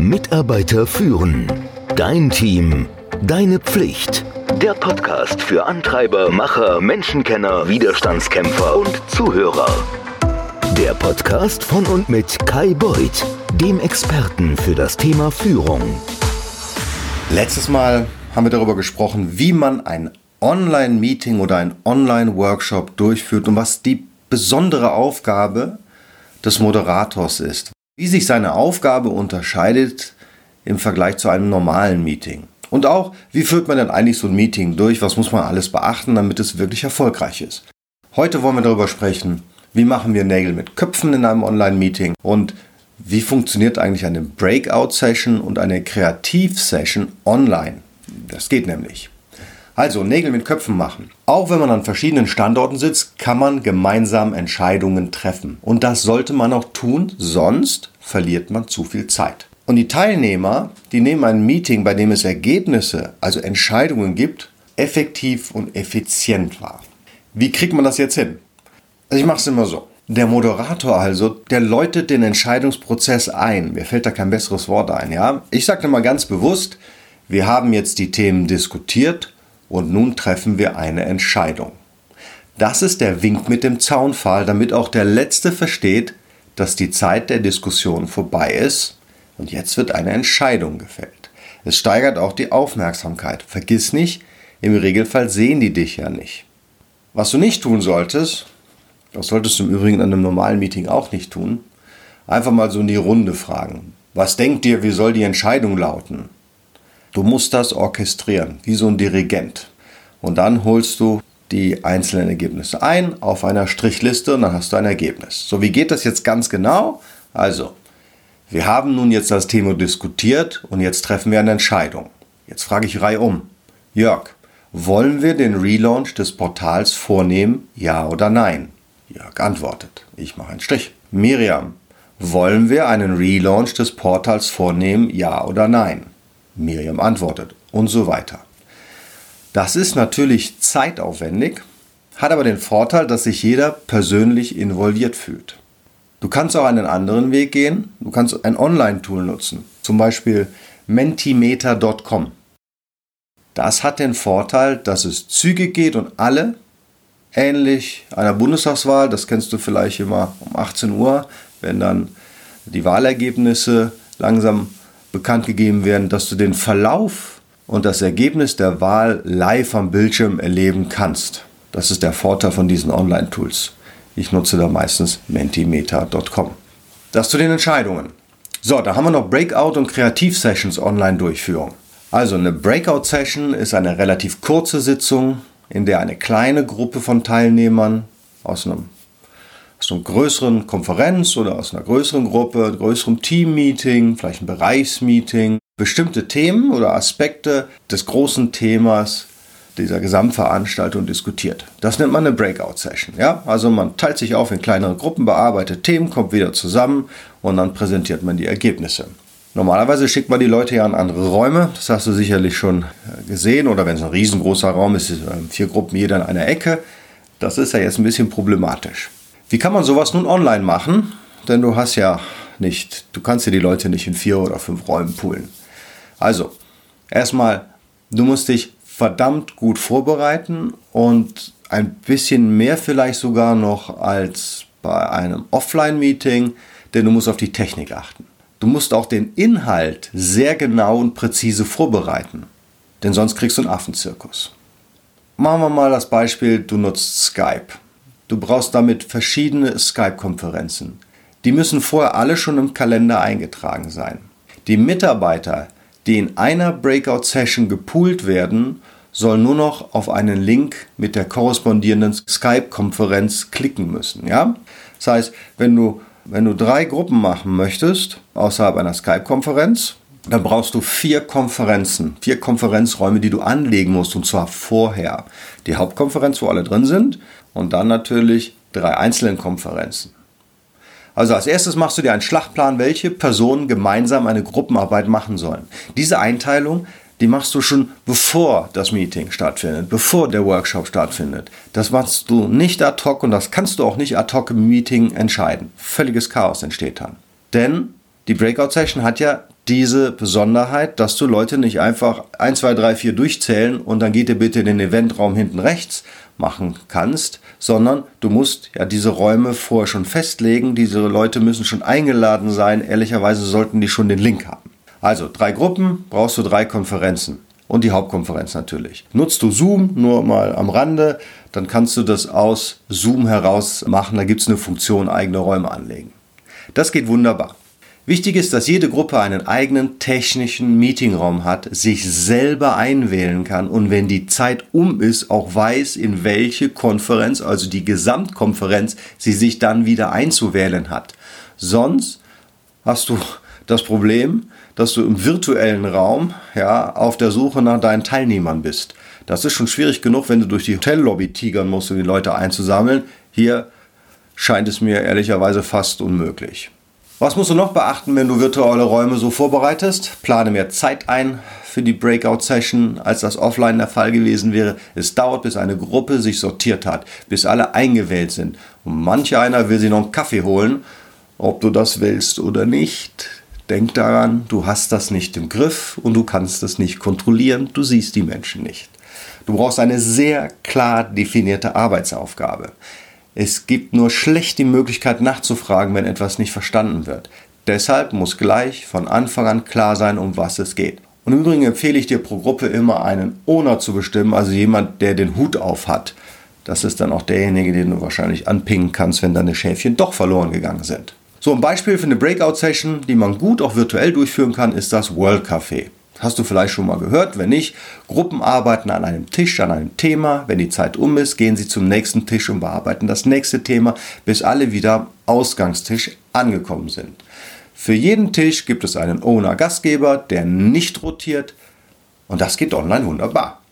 Mitarbeiter führen. Dein Team. Deine Pflicht. Der Podcast für Antreiber, Macher, Menschenkenner, Widerstandskämpfer und Zuhörer. Der Podcast von und mit Kai Beuth, dem Experten für das Thema Führung. Letztes Mal haben wir darüber gesprochen, wie man ein Online-Meeting oder ein Online-Workshop durchführt und was die besondere Aufgabe des Moderators ist. Wie sich seine Aufgabe unterscheidet im Vergleich zu einem normalen Meeting. Und auch, wie führt man denn eigentlich so ein Meeting durch? Was muss man alles beachten, damit es wirklich erfolgreich ist? Heute wollen wir darüber sprechen, wie machen wir Nägel mit Köpfen in einem Online-Meeting und wie funktioniert eigentlich eine Breakout-Session und eine Kreativ-Session online. Das geht nämlich. Also Nägel mit Köpfen machen. Auch wenn man an verschiedenen Standorten sitzt, kann man gemeinsam Entscheidungen treffen. Und das sollte man auch tun, sonst verliert man zu viel Zeit. Und die Teilnehmer, die nehmen ein Meeting, bei dem es Ergebnisse, also Entscheidungen gibt, effektiv und effizient wahr. Wie kriegt man das jetzt hin? Also ich mache es immer so. Der Moderator also, der läutet den Entscheidungsprozess ein. Mir fällt da kein besseres Wort ein, ja? Ich sage mal ganz bewusst, wir haben jetzt die Themen diskutiert und nun treffen wir eine Entscheidung. Das ist der Wink mit dem Zaunpfahl, damit auch der Letzte versteht, dass die Zeit der Diskussion vorbei ist und jetzt wird eine Entscheidung gefällt. Es steigert auch die Aufmerksamkeit. Vergiss nicht, im Regelfall sehen die dich ja nicht. Was du nicht tun solltest, das solltest du im Übrigen an einem normalen Meeting auch nicht tun, einfach mal so in die Runde fragen. Was denkt ihr, wie soll die Entscheidung lauten? Du musst das orchestrieren, wie so ein Dirigent. Und dann holst du die einzelnen Ergebnisse ein auf einer Strichliste und dann hast du ein Ergebnis. So, wie geht das jetzt ganz genau? Also, wir haben nun jetzt das Thema diskutiert und jetzt treffen wir eine Entscheidung. Jetzt frage ich Reihe um. Jörg, wollen wir den Relaunch des Portals vornehmen? Ja oder nein? Jörg antwortet. Ich mache einen Strich. Miriam, wollen wir einen Relaunch des Portals vornehmen? Ja oder nein? Miriam antwortet und so weiter. Das ist natürlich zeitaufwendig, hat aber den Vorteil, dass sich jeder persönlich involviert fühlt. Du kannst auch einen anderen Weg gehen. Du kannst ein Online-Tool nutzen, zum Beispiel mentimeter.com. Das hat den Vorteil, dass es zügig geht und alle, ähnlich einer Bundestagswahl, das kennst du vielleicht immer um 18 Uhr, wenn dann die Wahlergebnisse langsam bekannt gegeben werden, dass du den Verlauf und das Ergebnis der Wahl live am Bildschirm erleben kannst. Das ist der Vorteil von diesen Online-Tools. Ich nutze da meistens mentimeter.com. Das zu den Entscheidungen. So, da haben wir noch Breakout- und Kreativ-Sessions Online-Durchführung. Also eine Breakout-Session ist eine relativ kurze Sitzung, in der eine kleine Gruppe von Teilnehmern aus einem aus einer größeren Konferenz oder aus einer größeren Gruppe, größerem Team-Meeting, vielleicht ein Bereichsmeeting, bestimmte Themen oder Aspekte des großen Themas dieser Gesamtveranstaltung diskutiert. Das nennt man eine Breakout-Session. Ja? Also man teilt sich auf in kleinere Gruppen, bearbeitet Themen, kommt wieder zusammen und dann präsentiert man die Ergebnisse. Normalerweise schickt man die Leute ja in andere Räume, das hast du sicherlich schon äh, gesehen, oder wenn es ein riesengroßer Raum ist, vier Gruppen jeder in einer Ecke. Das ist ja jetzt ein bisschen problematisch. Wie kann man sowas nun online machen? Denn du hast ja nicht, du kannst ja die Leute nicht in vier oder fünf Räumen poolen. Also, erstmal, du musst dich verdammt gut vorbereiten und ein bisschen mehr vielleicht sogar noch als bei einem Offline-Meeting, denn du musst auf die Technik achten. Du musst auch den Inhalt sehr genau und präzise vorbereiten, denn sonst kriegst du einen Affenzirkus. Machen wir mal das Beispiel, du nutzt Skype. Du brauchst damit verschiedene Skype-Konferenzen. Die müssen vorher alle schon im Kalender eingetragen sein. Die Mitarbeiter, die in einer Breakout-Session gepoolt werden, sollen nur noch auf einen Link mit der korrespondierenden Skype-Konferenz klicken müssen. Ja? Das heißt, wenn du, wenn du drei Gruppen machen möchtest, außerhalb einer Skype-Konferenz, dann brauchst du vier Konferenzen, vier Konferenzräume, die du anlegen musst, und zwar vorher. Die Hauptkonferenz, wo alle drin sind, und dann natürlich drei einzelnen Konferenzen. Also als erstes machst du dir einen Schlachtplan, welche Personen gemeinsam eine Gruppenarbeit machen sollen. Diese Einteilung, die machst du schon bevor das Meeting stattfindet, bevor der Workshop stattfindet. Das machst du nicht ad hoc und das kannst du auch nicht ad hoc im Meeting entscheiden. Völliges Chaos entsteht dann. Denn Die Breakout-Session hat ja diese Besonderheit, dass du Leute nicht einfach 1, 2, 3, 4 durchzählen und dann geht ihr bitte in den Eventraum hinten rechts machen kannst, sondern du musst ja diese Räume vorher schon festlegen. Diese Leute müssen schon eingeladen sein. Ehrlicherweise sollten die schon den Link haben. Also drei Gruppen, brauchst du drei Konferenzen und die Hauptkonferenz natürlich. Nutzt du Zoom nur mal am Rande, dann kannst du das aus Zoom heraus machen. Da gibt es eine Funktion, eigene Räume anlegen. Das geht wunderbar. Wichtig ist, dass jede Gruppe einen eigenen technischen Meetingraum hat, sich selber einwählen kann und wenn die Zeit um ist, auch weiß, in welche Konferenz, also die Gesamtkonferenz, sie sich dann wieder einzuwählen hat. Sonst hast du das Problem, dass du im virtuellen Raum ja, auf der Suche nach deinen Teilnehmern bist. Das ist schon schwierig genug, wenn du durch die Hotellobby tigern musst, um die Leute einzusammeln. Hier scheint es mir ehrlicherweise fast unmöglich. Was musst du noch beachten, wenn du virtuelle Räume so vorbereitest? Plane mehr Zeit ein für die Breakout-Session, als das offline der Fall gewesen wäre. Es dauert, bis eine Gruppe sich sortiert hat, bis alle eingewählt sind. Und manch einer will sich noch einen Kaffee holen, ob du das willst oder nicht. Denk daran, du hast das nicht im Griff und du kannst es nicht kontrollieren, du siehst die Menschen nicht. Du brauchst eine sehr klar definierte Arbeitsaufgabe. Es gibt nur schlecht die Möglichkeit nachzufragen, wenn etwas nicht verstanden wird. Deshalb muss gleich von Anfang an klar sein, um was es geht. Und im Übrigen empfehle ich dir pro Gruppe immer einen Owner zu bestimmen, also jemand, der den Hut auf hat. Das ist dann auch derjenige, den du wahrscheinlich anpingen kannst, wenn deine Schäfchen doch verloren gegangen sind. So ein Beispiel für eine Breakout-Session, die man gut auch virtuell durchführen kann, ist das World Café. Hast du vielleicht schon mal gehört? Wenn nicht, Gruppen arbeiten an einem Tisch, an einem Thema. Wenn die Zeit um ist, gehen sie zum nächsten Tisch und bearbeiten das nächste Thema, bis alle wieder am Ausgangstisch angekommen sind. Für jeden Tisch gibt es einen Owner-Gastgeber, der nicht rotiert und das geht online wunderbar.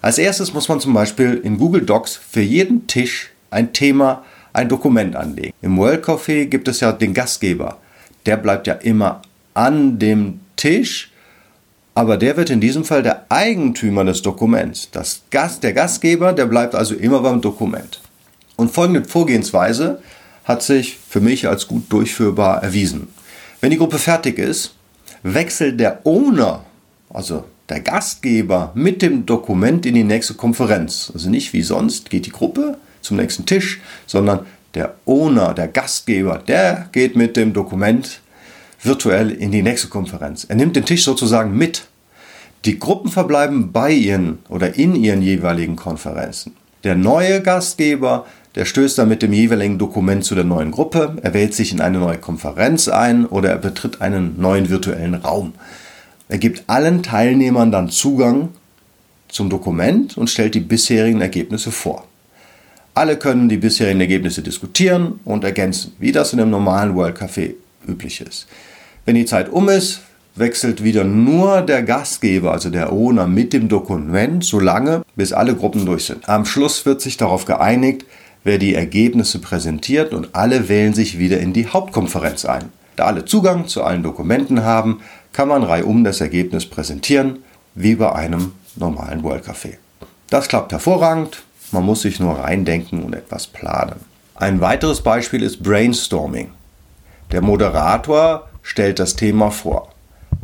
Als erstes muss man zum Beispiel in Google Docs für jeden Tisch ein Thema, ein Dokument anlegen. Im World Café gibt es ja den Gastgeber. Der bleibt ja immer an dem Tisch aber der wird in diesem Fall der Eigentümer des Dokuments. Das Gast, der Gastgeber, der bleibt also immer beim Dokument. Und folgende Vorgehensweise hat sich für mich als gut durchführbar erwiesen. Wenn die Gruppe fertig ist, wechselt der Owner, also der Gastgeber, mit dem Dokument in die nächste Konferenz. Also nicht wie sonst geht die Gruppe zum nächsten Tisch, sondern der Owner, der Gastgeber, der geht mit dem Dokument virtuell in die nächste Konferenz. Er nimmt den Tisch sozusagen mit. Die Gruppen verbleiben bei ihren oder in ihren jeweiligen Konferenzen. Der neue Gastgeber, der stößt dann mit dem jeweiligen Dokument zu der neuen Gruppe, er wählt sich in eine neue Konferenz ein oder er betritt einen neuen virtuellen Raum. Er gibt allen Teilnehmern dann Zugang zum Dokument und stellt die bisherigen Ergebnisse vor. Alle können die bisherigen Ergebnisse diskutieren und ergänzen, wie das in einem normalen World Café üblich ist. Wenn die Zeit um ist, wechselt wieder nur der Gastgeber, also der Owner, mit dem Dokument, so lange, bis alle Gruppen durch sind. Am Schluss wird sich darauf geeinigt, wer die Ergebnisse präsentiert und alle wählen sich wieder in die Hauptkonferenz ein. Da alle Zugang zu allen Dokumenten haben, kann man reihum das Ergebnis präsentieren, wie bei einem normalen World Café. Das klappt hervorragend, man muss sich nur reindenken und etwas planen. Ein weiteres Beispiel ist Brainstorming. Der Moderator stellt das Thema vor.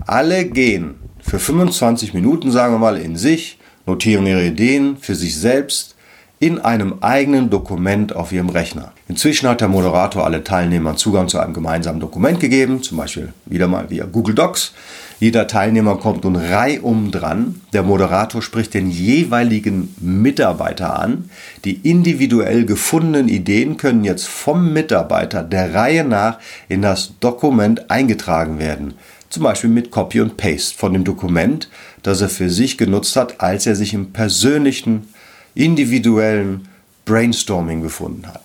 Alle gehen für 25 Minuten, sagen wir mal, in sich, notieren ihre Ideen für sich selbst in einem eigenen Dokument auf ihrem Rechner. Inzwischen hat der Moderator alle Teilnehmern Zugang zu einem gemeinsamen Dokument gegeben, zum Beispiel wieder mal via Google Docs. Jeder Teilnehmer kommt nun reihum dran. Der Moderator spricht den jeweiligen Mitarbeiter an. Die individuell gefundenen Ideen können jetzt vom Mitarbeiter der Reihe nach in das Dokument eingetragen werden. Zum Beispiel mit Copy und Paste von dem Dokument, das er für sich genutzt hat, als er sich im persönlichen, individuellen Brainstorming befunden hat.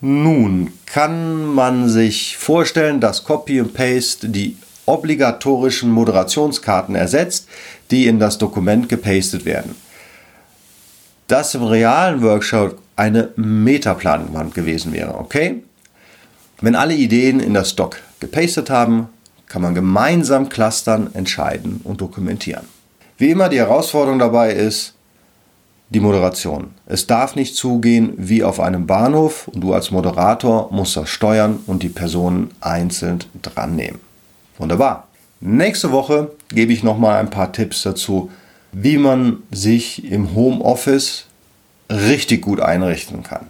Nun kann man sich vorstellen, dass Copy und Paste die obligatorischen Moderationskarten ersetzt, die in das Dokument gepastet werden. Das im realen Workshop eine Metaplanwand gewesen wäre, okay? Wenn alle Ideen in das Doc gepastet haben, kann man gemeinsam clustern, entscheiden und dokumentieren. Wie immer die Herausforderung dabei ist die Moderation. Es darf nicht zugehen wie auf einem Bahnhof und du als Moderator musst das steuern und die Personen einzeln dran nehmen. Wunderbar. Nächste Woche gebe ich noch mal ein paar Tipps dazu, wie man sich im Homeoffice richtig gut einrichten kann.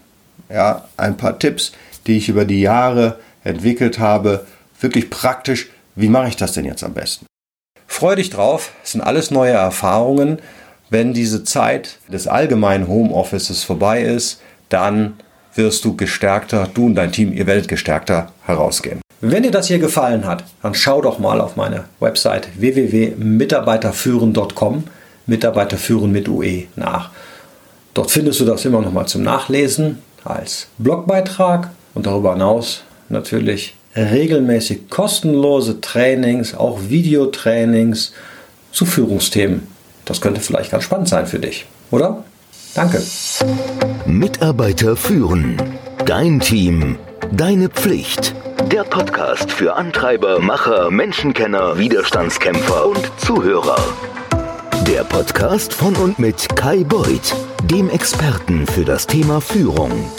Ja, ein paar Tipps, die ich über die Jahre entwickelt habe, wirklich praktisch. Wie mache ich das denn jetzt am besten? Freu dich drauf, es sind alles neue Erfahrungen. Wenn diese Zeit des allgemeinen Homeoffices vorbei ist, dann wirst du gestärkter, du und dein Team, ihr werdet gestärkter herausgehen. Wenn dir das hier gefallen hat, dann schau doch mal auf meine Website www.mitarbeiterführen.com, Mitarbeiter führen mit UE nach. Dort findest du das immer noch mal zum Nachlesen als Blogbeitrag und darüber hinaus natürlich regelmäßig kostenlose Trainings, auch Videotrainings zu Führungsthemen. Das könnte vielleicht ganz spannend sein für dich, oder? Danke. Mitarbeiter führen. Dein Team. Deine Pflicht. Der Podcast für Antreiber, Macher, Menschenkenner, Widerstandskämpfer und Zuhörer. Der Podcast von und mit Kai Beuth, dem Experten für das Thema Führung.